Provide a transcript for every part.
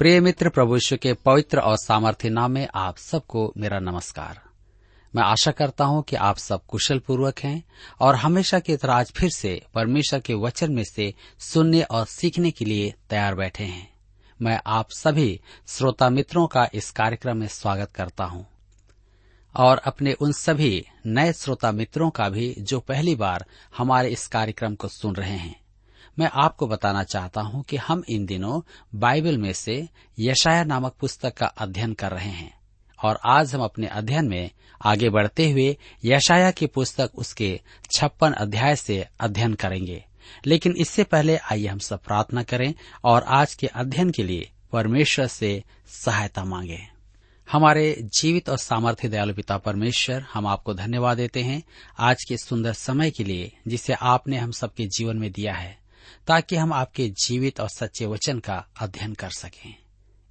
प्रिय मित्र प्रभु के पवित्र और सामर्थ्य नाम में आप सबको मेरा नमस्कार। मैं आशा करता हूँ कि आप सब कुशल पूर्वक हैं और हमेशा की तरह आज फिर से परमेश्वर के वचन में से सुनने और सीखने के लिए तैयार बैठे हैं। मैं आप सभी श्रोता मित्रों का इस कार्यक्रम में स्वागत करता हूँ और अपने उन सभी नए श्रोता मित्रों का भी जो पहली बार हमारे इस कार्यक्रम को सुन रहे हैं। मैं आपको बताना चाहता हूँ कि हम इन दिनों बाइबल में से यशाया नामक पुस्तक का अध्ययन कर रहे हैं और आज हम अपने अध्ययन में आगे बढ़ते हुए यशाया की पुस्तक उसके छप्पन अध्याय से अध्ययन करेंगे। लेकिन इससे पहले आइए हम सब प्रार्थना करें और आज के अध्ययन के लिए परमेश्वर से सहायता मांगे। हमारे जीवित और सामर्थ्य दयालु पिता परमेश्वर, हम आपको धन्यवाद देते हैं आज के सुंदर समय के लिए जिसे आपने हम सबके जीवन में दिया है। ताकि हम आपके जीवित और सच्चे वचन का अध्ययन कर सकें।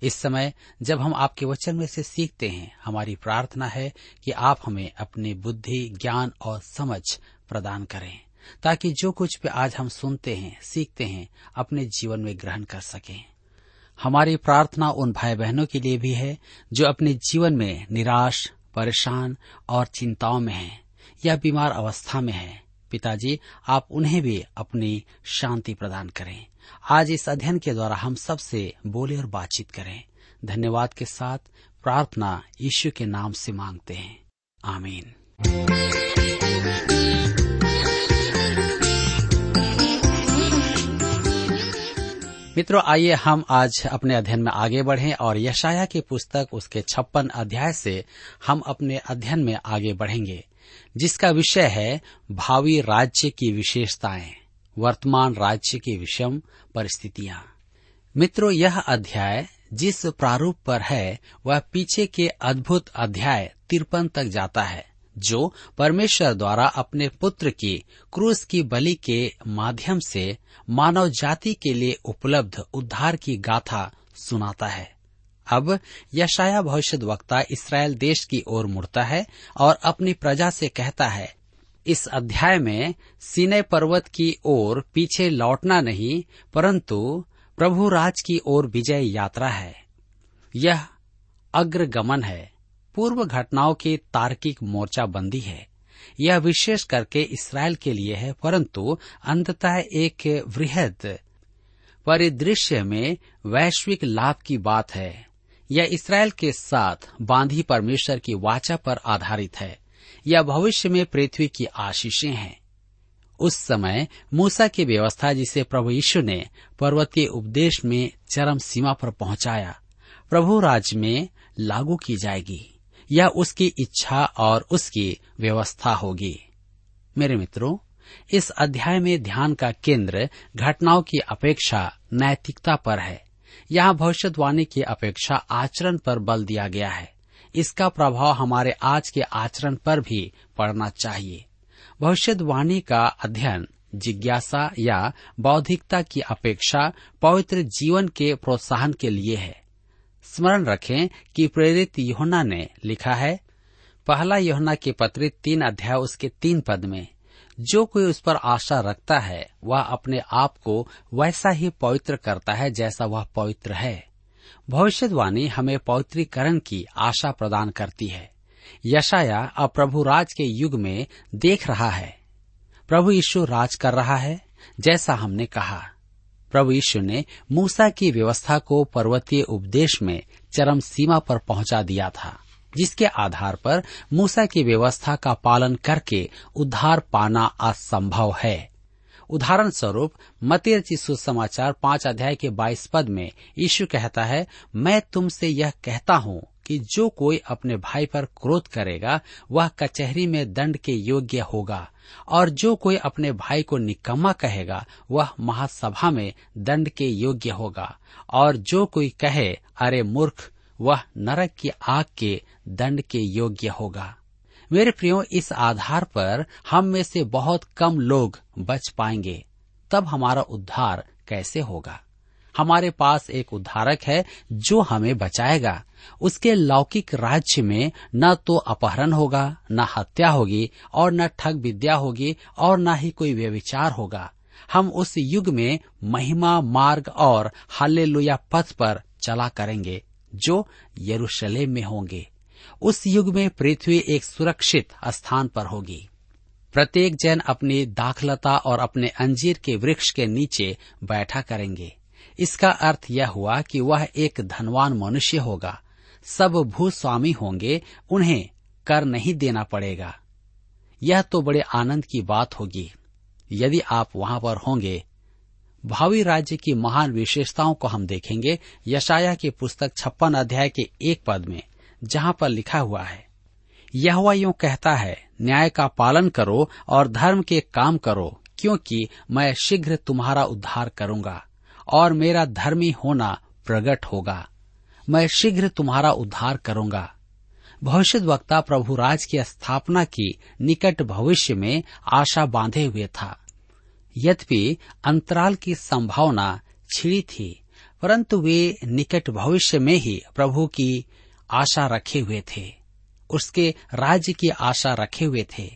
इस समय, जब हम आपके वचन में से सीखते हैं, हमारी प्रार्थना है कि आप हमें अपनी बुद्धि, ज्ञान और समझ प्रदान करें, ताकि जो कुछ भी आज हम सुनते हैं, सीखते हैं, अपने जीवन में ग्रहण कर सकें। हमारी प्रार्थना उन भाई बहनों के लिए भी है, जो अपने जीवन में निराश, परेशान और चिंताओं में हैं या बीमार अवस्था में हैं। पिताजी, आप उन्हें भी अपनी शांति प्रदान करें। आज इस अध्ययन के द्वारा हम सबसे बोले और बातचीत करें। धन्यवाद के साथ प्रार्थना यीशु के नाम से मांगते हैं। आमीन। मित्रों, आइए हम आज अपने अध्ययन में आगे बढ़ें और यशाया की पुस्तक उसके छप्पन अध्याय से हम अपने अध्ययन में आगे बढ़ेंगे। जिसका विषय है भावी राज्य की विशेषताएँ, वर्तमान राज्य की विषम परिस्थितियाँ। मित्रों, यह अध्याय जिस प्रारूप पर है, वह पीछे के अद्भुत अध्याय तिरपन तक जाता है, जो परमेश्वर द्वारा अपने पुत्र की क्रूस की बलि के माध्यम से मानव जाति के लिए उपलब्ध उद्धार की गाथा सुनाता है। अब यशाया भविष्य वक्ता इसराइल देश की ओर मुड़ता है और अपनी प्रजा से कहता है, इस अध्याय में सीने पर्वत की ओर पीछे लौटना नहीं, परंतु प्रभु राज की ओर विजय यात्रा है। यह अग्रगमन है। पूर्व घटनाओं की तार्किक मोर्चाबंदी है। यह विशेष करके इसराइल के लिए है, परंतु अंततः एक वृहद परिदृश्य में वैश्विक लाभ की बात है। यह इसराइल के साथ बांधी परमेश्वर की वाचा पर आधारित है। यह भविष्य में पृथ्वी की आशीषें हैं। उस समय मूसा की व्यवस्था जिसे प्रभु यीशु ने पर्वतीय उपदेश में चरम सीमा पर पहुँचाया, प्रभु राज में लागू की जाएगी। यह उसकी इच्छा और उसकी व्यवस्था होगी। मेरे मित्रों, इस अध्याय में ध्यान का केंद्र घटनाओं की अपेक्षा नैतिकता पर है। यहाँ भविष्यवाणी की अपेक्षा आचरण पर बल दिया गया है। इसका प्रभाव हमारे आज के आचरण पर भी पड़ना चाहिए। भविष्यवाणी का अध्ययन, जिज्ञासा या बौद्धिकता की अपेक्षा पवित्र जीवन के प्रोत्साहन के लिए है। स्मरण रखें कि प्रेरित योहना ने लिखा है, पहला योहना के पत्र तीन अध्याय उसके तीन पद में जो कोई उस पर आशा रखता है, वह अपने आप को वैसा ही पवित्र करता है जैसा वह पवित्र है। भविष्यवाणी हमें पवित्रीकरण की आशा प्रदान करती है। यशाया अब प्रभु राज के युग में देख रहा है। प्रभु यीशु राज कर रहा है, जैसा हमने कहा। प्रभु यीशु ने मूसा की व्यवस्था को पर्वतीय उपदेश में चरम सीमा पर पहुँचा दिया था। जिसके आधार पर मूसा की व्यवस्था का पालन करके उद्धार पाना असंभव है। उदाहरण स्वरूप मती रचित समाचार पाँच अध्याय के बाईस पद में यीशु कहता है, मैं तुमसे यह कहता हूँ कि जो कोई अपने भाई पर क्रोध करेगा, वह कचहरी में दंड के योग्य होगा, और जो कोई अपने भाई को निकम्मा कहेगा, वह महासभा में दंड के योग्य होगा, और जो कोई कहे, अरे मूर्ख वह नरक की आग के दंड के योग्य होगा। मेरे प्रियो, इस आधार पर हम में से बहुत कम लोग बच पाएँगे। तब हमारा उद्धार कैसे होगा? हमारे पास एक उद्धारक है जो हमें बचाएगा। उसके लौकिक राज्य में न तो अपहरण होगा, न हत्या होगी, और न ठग विद्या होगी, और न ही कोई व्यविचार होगा। हम उस युग में महिमा, मार्ग और हालेलुया पथ पर चला करेंगे। जो यरूशलेम में होंगे। उस युग में पृथ्वी एक सुरक्षित स्थान पर होगी। प्रत्येक जन अपनी दाखलता और अपने अंजीर के वृक्ष के नीचे बैठा करेंगे। इसका अर्थ यह हुआ कि वह एक धनवान मनुष्य होगा। सब भूस्वामी होंगे, उन्हें कर नहीं देना पड़ेगा। यह तो बड़े आनंद की बात होगी। यदि आप वहाँ पर होंगे भावी राज्य की महान विशेषताओं को हम देखेंगे यशाया की पुस्तक छप्पन अध्याय के एक पद में, जहाँ पर लिखा हुआ है यह यूँ कहता है, न्याय का पालन करो और धर्म के काम करो, क्योंकि मैं शीघ्र तुम्हारा उद्धार करूँगा और मेरा धर्मी होना प्रकट होगा। मैं शीघ्र तुम्हारा उद्धार करूँगा। भविष्य वक्ता प्रभु राज की स्थापना की निकट भविष्य में आशा बांधे हुए था। यद्यपि अंतराल की संभावना छिड़ी थी, परंतु वे निकट भविष्य में ही प्रभु की आशा रखे हुए थे, उसके राज्य की आशा रखे हुए थे।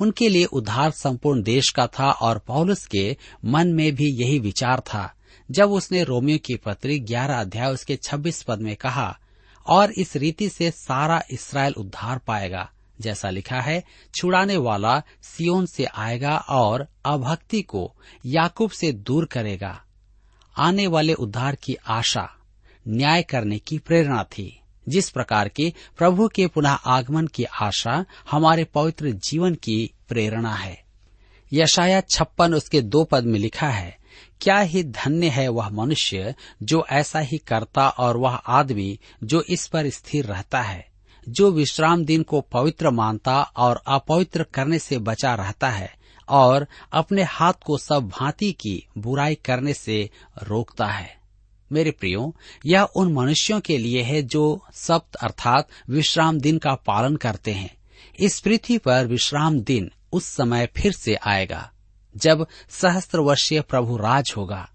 उनके लिए उद्धार संपूर्ण देश का था और पौलुस के मन में भी यही विचार था। जब उसने रोमियो की पत्री ग्यारह अध्याय उसके छब्बीस पद में कहा, और इस रीति से सारा इसराइल उद्धार पाएगा जैसा लिखा है, छुड़ाने वाला सियोन से आएगा और अभक्ति को याकूब से दूर करेगा। आने वाले उद्धार की आशा, न्याय करने की प्रेरणा थी। जिस प्रकार की प्रभु के पुनः आगमन की आशा हमारे पवित्र जीवन की प्रेरणा है। यशाया छप्पन उसके दो पद में लिखा है, क्या ही धन्य है वह मनुष्य जो ऐसा ही करता और वह आदमी जो इस पर स्थिर रहता है। जो विश्राम दिन को पवित्र मानता और अपवित्र करने से बचा रहता है और अपने हाथ को सब भांति की बुराई करने से रोकता है। मेरे प्रियो, यह उन मनुष्यों के लिए है जो सप्त अर्थात विश्राम दिन का पालन करते हैं। इस पृथ्वी पर विश्राम दिन उस समय फिर से आएगा, जब सहस्त्र वर्षीय प्रभु राज होगा।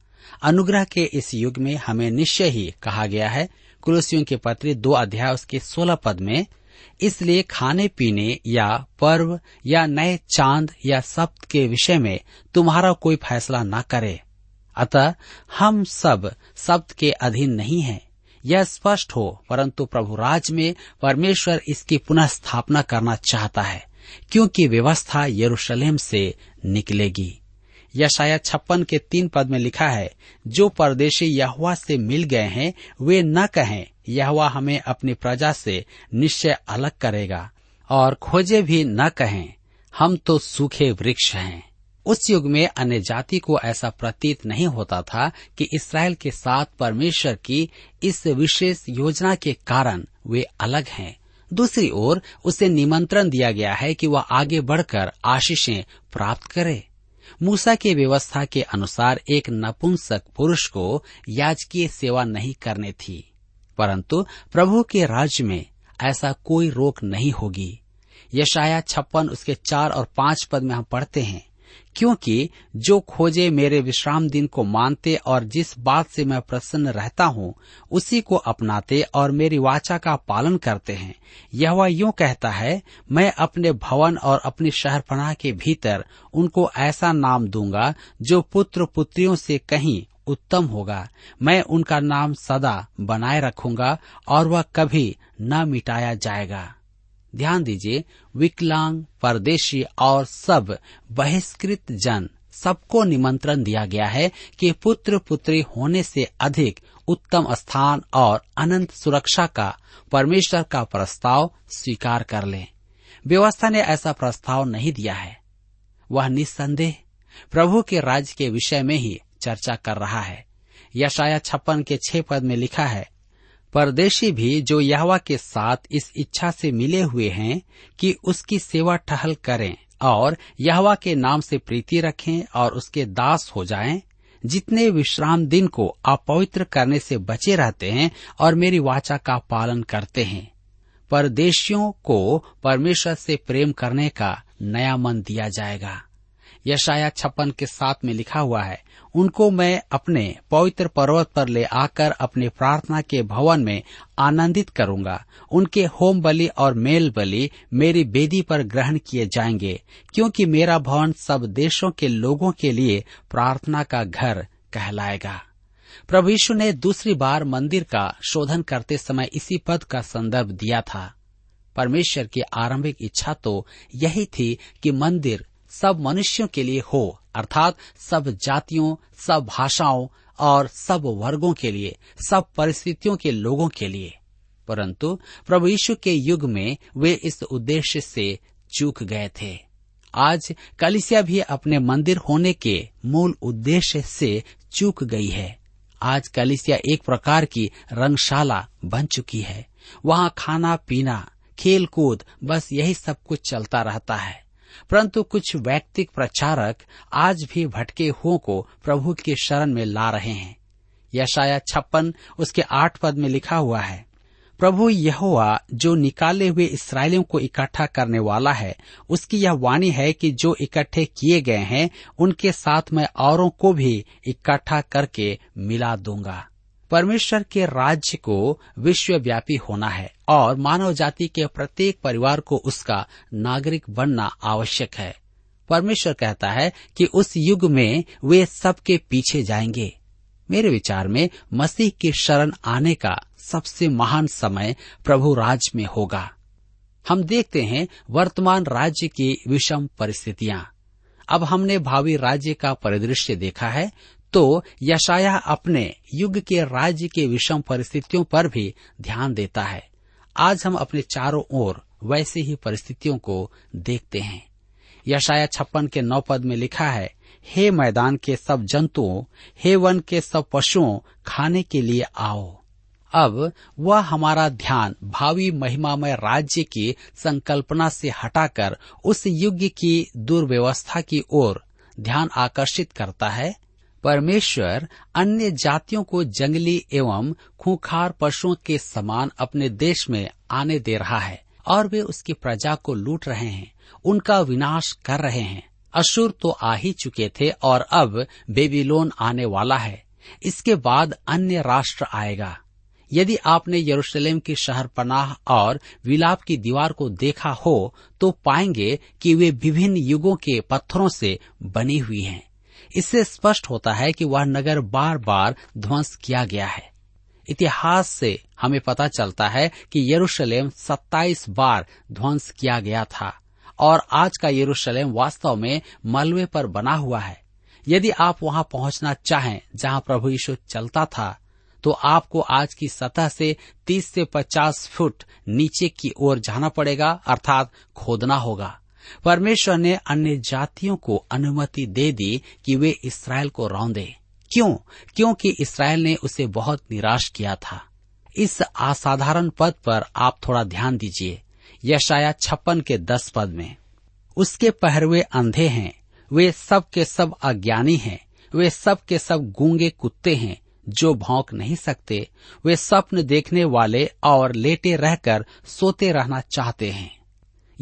अनुग्रह के इस युग में हमें निश्चय ही कहा गया है कुलसियों के पत्र दो अध्याय उसके सोलह पद में, इसलिए खाने पीने या पर्व या नए चाँद या सप्त के विषय में तुम्हारा कोई फैसला न करे। अतः हम सब सप्त के अधीन नहीं हैं। यह स्पष्ट हो, परंतु प्रभु राज में परमेश्वर इसकी पुनः स्थापना करना चाहता है, क्योंकि व्यवस्था यरूशलेम से निकलेगी। यशाया छप्पन के तीन पद में लिखा है, जो परदेशी यहुआ से मिल गए हैं, वे न कहें यहुआ हमें अपनी प्रजा से निश्चय अलग करेगा, और खोजे भी न कहें, हम तो सूखे वृक्ष हैं। उस युग में अन्य जाति को ऐसा प्रतीत नहीं होता था कि इसराइल के साथ परमेश्वर की इस विशेष योजना के कारण वे अलग हैं। दूसरी ओर उसे निमंत्रण दिया गया है कि वह आगे बढ़कर आशीषें प्राप्त करे। मूसा की व्यवस्था के अनुसार एक नपुंसक पुरुष को याजकीय सेवा नहीं करने थी, परंतु प्रभु के राज्य में ऐसा कोई रोक नहीं होगी। यशाया छप्पन उसके चार और पाँच पद में हम पढ़ते हैं। क्योंकि जो खोजे मेरे विश्राम दिन को मानते और जिस बात से मैं प्रसन्न रहता हूँ, उसी को अपनाते और मेरी वाचा का पालन करते हैं। यह वह यूँ कहता है, मैं अपने भवन और अपनी शहरपनाह के भीतर उनको ऐसा नाम दूँगा जो पुत्र पुत्रियों से कहीं उत्तम होगा। मैं उनका नाम सदा बनाए रखूँगा और वह कभी न मिटाया जाएगा। ध्यान दीजिए, विकलांग, परदेशी और सब बहिष्कृत जन, सबको निमंत्रण दिया गया है कि पुत्र पुत्री होने से अधिक उत्तम स्थान और अनंत सुरक्षा का, परमेश्वर का प्रस्ताव स्वीकार कर लें। व्यवस्था ने ऐसा प्रस्ताव नहीं दिया है। वह निस्संदेह प्रभु के राज्य के विषय में ही चर्चा कर रहा है। यशाया छप्पन के छह पद में लिखा है परदेशी भी जो यहवा के साथ इस इच्छा से मिले हुए हैं कि उसकी सेवा टहल करें और यहवा के नाम से प्रीति रखें और उसके दास हो जाएँ, जितने विश्राम दिन को अपवित्र करने से बचे रहते हैं और मेरी वाचा का पालन करते हैं। परदेशियों को परमेश्वर से प्रेम करने का नया मन दिया जाएगा। यशाया छप्पन के साथ में लिखा हुआ है उनको मैं अपने पवित्र पर्वत पर ले आकर अपने प्रार्थना के भवन में आनंदित करूँगा। उनके होम बलि और मेल बलि मेरी बेदी पर ग्रहण किए जाएँगे, क्योंकि मेरा भवन सब देशों के लोगों के लिए प्रार्थना का घर कहलाएगा। प्रभु यीशु ने दूसरी बार मंदिर का शोधन करते समय इसी पद का संदर्भ दिया था। परमेश्वर की आरंभिक इच्छा तो यही थी कि मंदिर सब मनुष्यों के लिए हो अर्थात सब जातियों, सब भाषाओं और सब वर्गों के लिए, सब परिस्थितियों के लोगों के लिए। परंतु प्रभु यीशु के युग में वे इस उद्देश्य से चूक गए थे। आज कलिसिया भी अपने मंदिर होने के मूल उद्देश्य से चूक गई है। आज कलिसिया एक प्रकार की रंगशाला बन चुकी है। वहाँ खाना, पीना खेल कूद बस यही सब कुछ चलता रहता है। परंतु कुछ वैयक्तिक प्रचारक आज भी भटके हुओं को प्रभु के शरण में ला रहे हैं। यशाया छप्पन, उसके आठ पद में लिखा हुआ है, प्रभु यहोवा जो निकाले हुए इसराइलियों को इकट्ठा करने वाला है, उसकी यह वाणी है कि जो इकट्ठे किए गए हैं, उनके साथ मैं औरों को भी इकट्ठा करके मिला दूँगा। परमेश्वर के राज्य को विश्वव्यापी होना है और मानव जाति के प्रत्येक परिवार को उसका नागरिक बनना आवश्यक है। परमेश्वर कहता है कि उस युग में वे सबके पीछे जाएँगे। मेरे विचार में मसीह की शरण आने का सबसे महान समय प्रभु राज में होगा। हम देखते हैं वर्तमान राज्य की विषम परिस्थितियाँ। अब हमने भावी राज्य का परिदृश्य देखा है तो यशाया अपने युग के राज्य के विषम परिस्थितियों पर भी ध्यान देता है। आज हम अपने चारों ओर वैसे ही परिस्थितियों को देखते हैं। यशाया छप्पन के नौ पद में लिखा है, हे मैदान के सब जंतुओं, हे वन के सब पशुओं, खाने के लिए आओ। अब वह हमारा ध्यान भावी महिमामय राज्य की संकल्पना से हटाकर उस युग की दुर्व्यवस्था की ओर ध्यान आकर्षित करता है। परमेश्वर अन्य जातियों को जंगली एवं खूंखार पशुओं के समान अपने देश में आने दे रहा है, और वे उसकी प्रजा को लूट रहे हैं, उनका विनाश कर रहे हैं। अशुर तो आ ही चुके थे, और अब बेबीलोन आने वाला है। इसके बाद अन्य राष्ट्र आएगा। यदि आपने यरूशलेम की शहर पनाह और विलाप की दीवार को देखा हो तो पाएँगे कि वे विभिन्न युगों के पत्थरों से बनी हुई हैं। इससे स्पष्ट होता है कि वह नगर बार बार ध्वंस किया गया है। इतिहास से हमें पता चलता है कि यरूशलेम 27 बार ध्वंस किया गया था, और आज का यरूशलेम वास्तव में मलबे पर बना हुआ है। यदि आप वहाँ पहुँचना चाहें, जहाँ प्रभु यीशु चलता था तो आपको आज की सतह से 30 से 50 फुट नीचे की ओर जाना पड़ेगा, अर्थात खोदना होगा। परमेश्वर ने अन्य जातियों को अनुमति दे दी कि वे इसराइल को रौंदे। क्यों? क्योंकि इसराइल ने उसे बहुत निराश किया था। इस असाधारण पद पर आप थोड़ा ध्यान दीजिए। यशाया छप्पन के दस पद में, उसके पहरवे अंधे हैं, वे सब के सब अज्ञानी हैं, वे सब के सब गूँगे कुत्ते हैं, जो भौंक नहीं सकते, वे स्वप्न देखने वाले और लेटे रहकर सोते रहना चाहते हैं।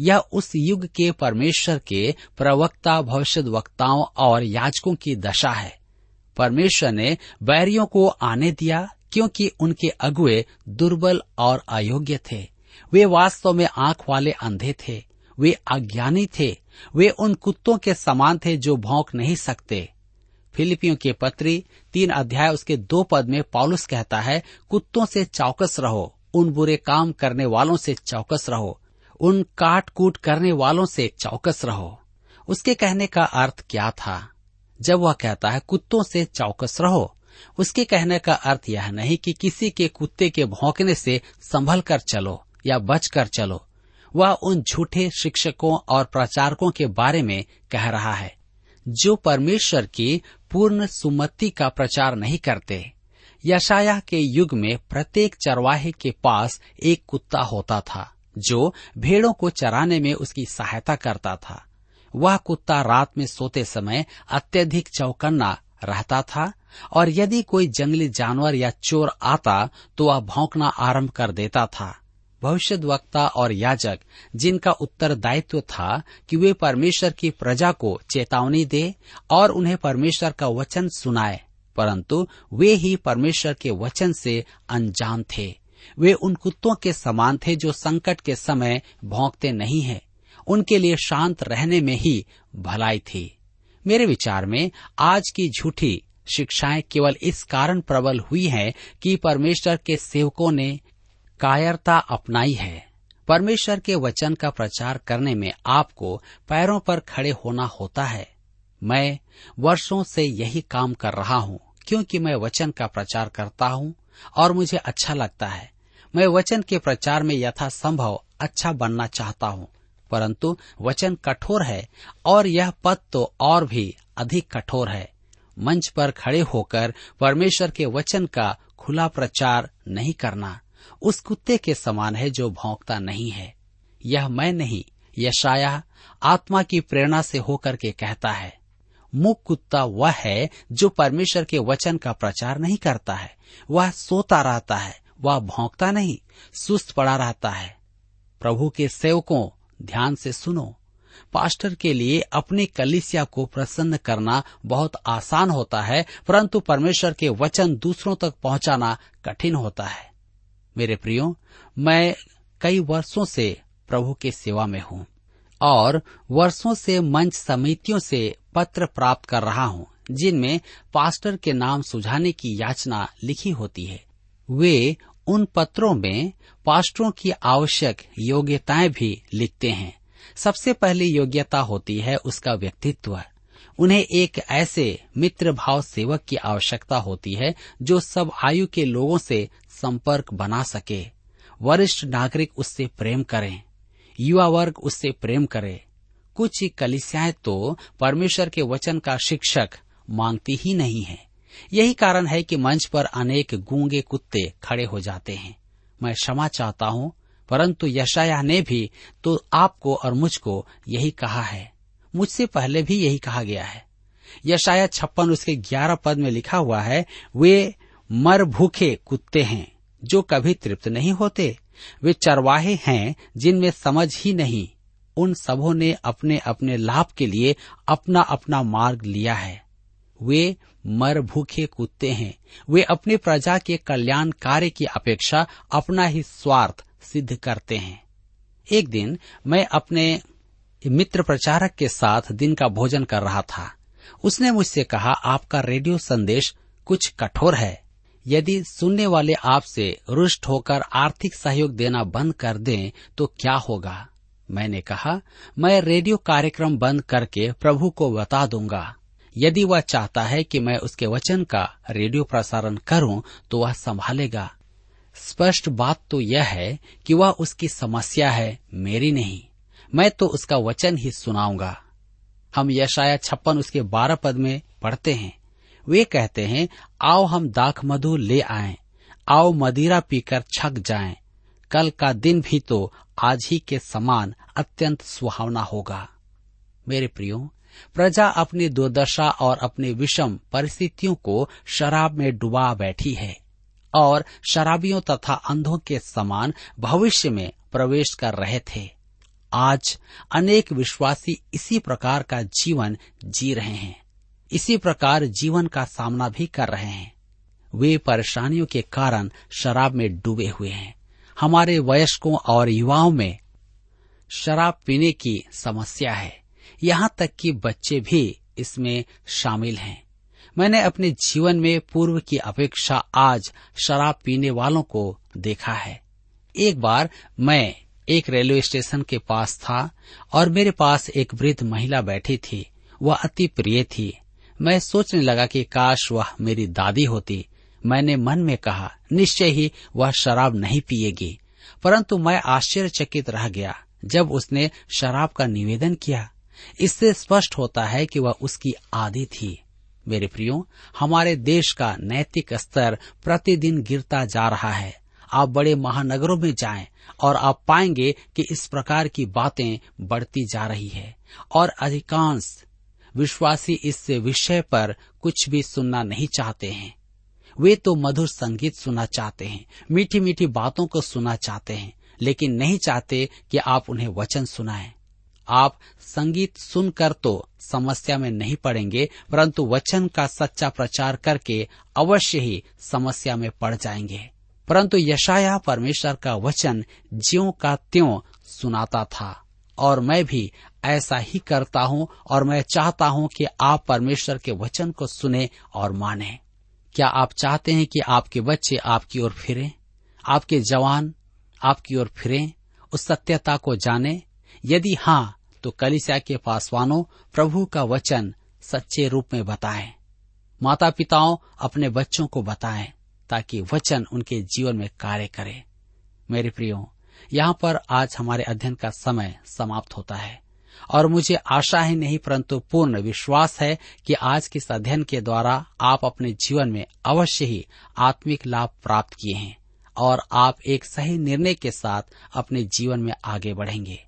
यह उस युग के परमेश्वर के प्रवक्ता भविष्य वक्ताओं और याजकों की दशा है। परमेश्वर ने बैरियों को आने दिया क्योंकि उनके अगुए दुर्बल और अयोग्य थे। वे वास्तव में आँख वाले अंधे थे। वे अज्ञानी थे। वे उन कुत्तों के समान थे जो भौंक नहीं सकते। फिलिपियों के पत्री, तीन अध्याय, उसके दो पद में पॉलुस कहता है, कुत्तों से चौकस रहो, उन बुरे काम करने वालों से चौकस रहो। उन काट कूट करने वालों से चौकस रहो। उसके कहने का अर्थ क्या था? जब वह कहता है, कुत्तों से चौकस रहो, उसके कहने का अर्थ यह नहीं कि किसी के कुत्ते के भौंकने से संभल कर चलो या बच कर चलो। वह उन झूठे शिक्षकों और प्रचारकों के बारे में कह रहा है, जो परमेश्वर की पूर्ण सुमति का प्रचार नहीं करते। यशाया के युग में प्रत्येक चरवाहे के पास एक कुत्ता होता था। जो भेड़ों को चराने में उसकी सहायता करता था। वह कुत्ता रात में सोते समय अत्यधिक चौकन्ना रहता था और यदि कोई जंगली जानवर या चोर आता तो वह भौंकना आरंभ कर देता था। भविष्य वक्ता और याजक, जिनका उत्तरदायित्व था कि वे परमेश्वर की प्रजा को चेतावनी दे और उन्हें परमेश्वर का वचन सुनाए, परंतु वे ही परमेश्वर के वचन से अनजान थे। वे उन कुत्तों के समान थे जो संकट के समय भौंकते नहीं हैं। उनके लिए शांत रहने में ही भलाई थी। मेरे विचार में, आज की झूठी शिक्षाएँ केवल इस कारण प्रबल हुई हैं कि परमेश्वर के सेवकों ने कायरता अपनाई है। परमेश्वर के वचन का प्रचार करने में आपको पैरों पर खड़े होना होता है। मैं वर्षों से यही काम कर रहा हूँ, क्योंकि मैं वचन का प्रचार करता हूँ और मुझे अच्छा लगता है। मैं वचन के प्रचार में यथासंभव अच्छा बनना चाहता हूँ, परंतु वचन कठोर है और यह पद तो और भी अधिक कठोर है। मंच पर खड़े होकर परमेश्वर के वचन का खुला प्रचार नहीं करना, उस कुत्ते के समान है जो भौंकता नहीं है। यह मैं नहीं यशाया आत्मा की प्रेरणा से होकर के कहता है। मुख कुत्ता वह है जो परमेश्वर के वचन का प्रचार नहीं करता है, वह सोता रहता है वह भौंकता नहीं, सुस्त पड़ा रहता है। प्रभु के सेवकों, ध्यान से सुनो। पास्टर के लिए अपने कलिसिया को प्रसन्न करना बहुत आसान होता है, परंतु परमेश्वर के वचन दूसरों तक पहुंचाना कठिन होता है। मेरे प्रियो, मैं कई वर्षों से प्रभु के सेवा में हूँ और वर्षों से मंच समितियों से पत्र प्राप्त कर रहा हूँ, जिनमें पास्टर के नाम सुझाने की याचना लिखी होती है। वे उन पत्रों में पास्टरों की आवश्यक योग्यताएँ भी लिखते हैं। सबसे पहली योग्यता होती है उसका व्यक्तित्व। उन्हें एक ऐसे मित्र भाव सेवक की आवश्यकता होती है जो सब आयु के लोगों से संपर्क बना सके। वरिष्ठ नागरिक उससे प्रेम करें। युवा वर्ग उससे प्रेम करे। कुछ कलिसियाएँ तो परमेश्वर के वचन का शिक्षक मांगती ही नहीं है। यही कारण है कि मंच पर अनेक गूँगे कुत्ते खड़े हो जाते हैं। मैं क्षमा चाहता हूँ, परंतु यशाया ने भी तो आपको और मुझको यही कहा है। मुझसे पहले भी यही कहा गया है। यशाया छप्पन उसके ग्यारह पद में लिखा हुआ है, वे मर भूखे कुत्ते हैं, जो कभी तृप्त नहीं होते। वे चरवाहे हैं, जिनमें समझ ही नहीं। उन सबों ने अपने अपने लाभ के लिए अपना अपना मार्ग लिया है। वे मर भूखे कुत्ते हैं। वे अपने प्रजा के कल्याण कार्य की अपेक्षा अपना ही स्वार्थ सिद्ध करते हैं। एक दिन मैं अपने मित्र प्रचारक के साथ दिन का भोजन कर रहा था। उसने मुझसे कहा, आपका रेडियो संदेश कुछ कठोर है। यदि सुनने वाले आपसे रुष्ट होकर आर्थिक सहयोग देना बंद कर दें तो क्या होगा? मैंने कहा, मैं रेडियो कार्यक्रम बंद करके प्रभु को बता दूँगा। यदि वह चाहता है कि मैं उसके वचन का रेडियो प्रसारण करूँ तो वह संभालेगा। स्पष्ट बात तो यह है कि वह उसकी समस्या है, मेरी नहीं। मैं तो उसका वचन ही सुनाऊँगा। हम यशाया छप्पन उसके बारह पद में पढ़ते हैं। वे कहते हैं, आओ हम दाख मधु ले आए, आओ मदिरा पीकर छक जाएँ। कल का दिन भी तो आज ही के समान अत्यंत सुहावना होगा। मेरे प्रियो प्रजा अपनी दुर्दशा और अपनी विषम परिस्थितियों को शराब में डुबा बैठी है और शराबियों तथा अंधों के समान भविष्य में प्रवेश कर रहे थे। आज अनेक विश्वासी इसी प्रकार का जीवन जी रहे हैं। इसी प्रकार जीवन का सामना भी कर रहे हैं। वे परेशानियों के कारण शराब में डूबे हुए हैं। हमारे वयस्कों और युवाओं में शराब पीने की समस्या है। यहाँ तक कि बच्चे भी इसमें शामिल हैं। मैंने अपने जीवन में पूर्व की अपेक्षा आज शराब पीने वालों को देखा है। एक बार मैं एक रेलवे स्टेशन के पास था और मेरे पास एक वृद्ध महिला बैठी थी। वह अति प्रिय थी। मैं सोचने लगा कि काश वह मेरी दादी होती। मैंने मन में कहा, निश्चय ही वह शराब नहीं पिएगी। परंतु मैं आश्चर्यचकित रह गया जब उसने शराब का निवेदन किया। इससे स्पष्ट होता है कि वह उसकी आदि थी। मेरे प्रियो, हमारे देश का नैतिक स्तर प्रतिदिन गिरता जा रहा है। आप बड़े महानगरों में जाएँ और आप पाएँगे कि इस प्रकार की बातें बढ़ती जा रही है और अधिकांश विश्वासी इस विषय पर कुछ भी सुनना नहीं चाहते हैं। वे तो मधुर संगीत सुनना चाहते हैं मीठी मीठी बातों को सुनना चाहते हैं, लेकिन नहीं चाहते कि आप उन्हें वचन सुनाएँ। आप संगीत सुनकर तो समस्या में नहीं पड़ेंगे, परंतु वचन का सच्चा प्रचार करके अवश्य ही समस्या में पड़ जाएँगे। परंतु यशाया परमेश्वर का वचन ज्यो का त्यों सुनाता था, और मैं भी ऐसा ही करता हूँ, और मैं चाहता हूँ कि आप परमेश्वर के वचन को सुने और माने। क्या आप चाहते हैं कि आपके बच्चे आपकी ओर फिरें? आपके जवान आपकी ओर फिरें? उस सत्यता को जाने? यदि हाँ तो कलिसिया के पासवानों प्रभु का वचन सच्चे रूप में बताएँ। माता पिताओं अपने बच्चों को बताएँ, ताकि वचन उनके जीवन में कार्य करे। मेरे प्रियो, यहाँ पर आज हमारे अध्ययन का समय समाप्त होता है, और मुझे आशा ही नहीं परंतु पूर्ण विश्वास है कि आज के इस अध्ययन के द्वारा आप अपने जीवन में अवश्य ही आत्मिक लाभ प्राप्त किए हैं, और आप एक सही निर्णय के साथ अपने जीवन में आगे बढ़ेंगे।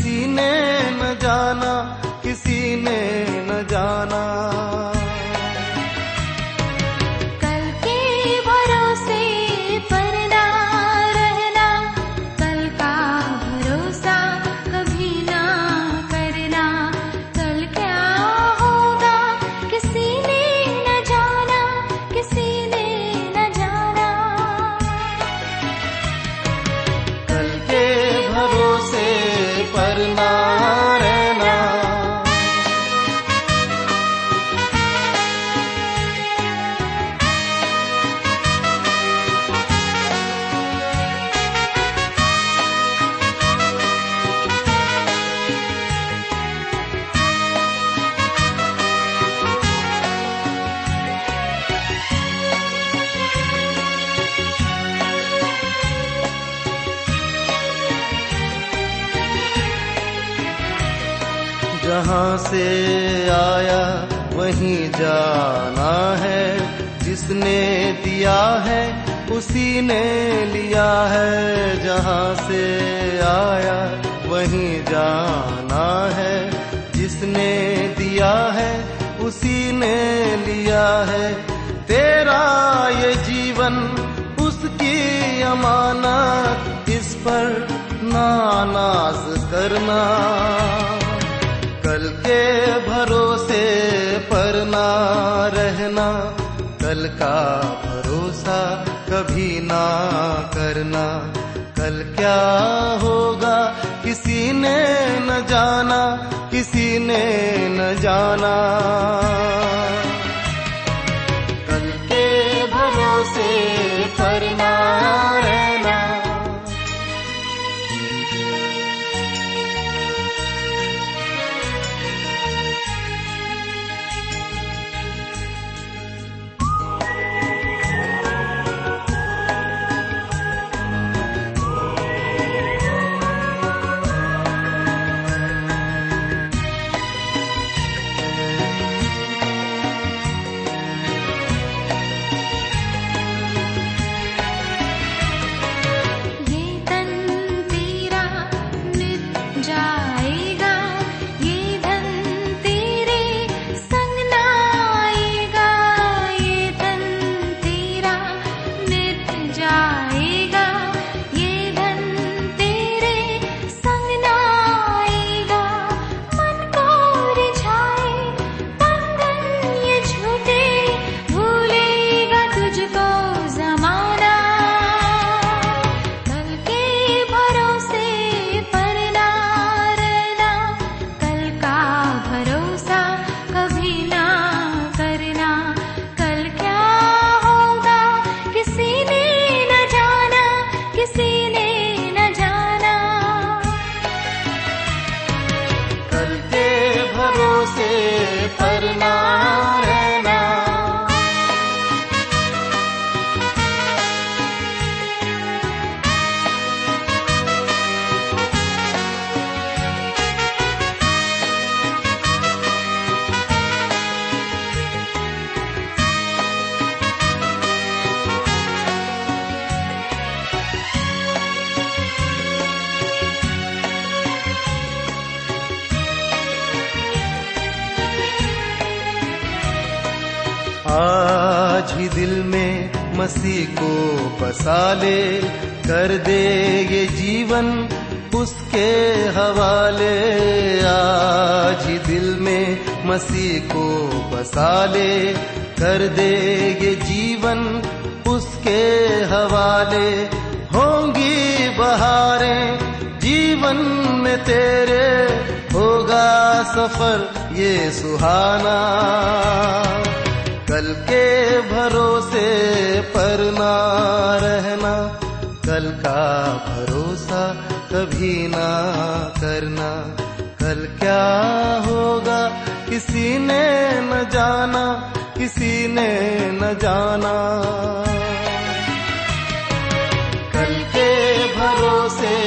सीने में जाना। जहाँ से आया, वहीं जाना है। जिसने दिया है, उसी ने लिया है। जहाँ से आया, वहीं जाना है। जिसने दिया है, उसी ने लिया है। तेरा ये जीवन, उसकी अमानत। इस पर नानाज करना। कल के भरोसे पर ना रहना, कल का भरोसा कभी ना करना। कल क्या होगा, किसी ने न जाना, किसी ने न जाना। कल के भरोसे पर ना आज ही दिल में मसीह को बसा ले, कर दे ये जीवन उसके हवाले। आज ही दिल में मसीह को बसा ले, कर दे ये जीवन उसके हवाले। होंगी बहारें, जीवन में तेरे होगा सफ़र ये सुहाना। कल के भरोसे पर ना रहना, कल का भरोसा कभी ना करना। कल क्या होगा, किसी ने न जाना, किसी ने न जाना। कल के भरोसे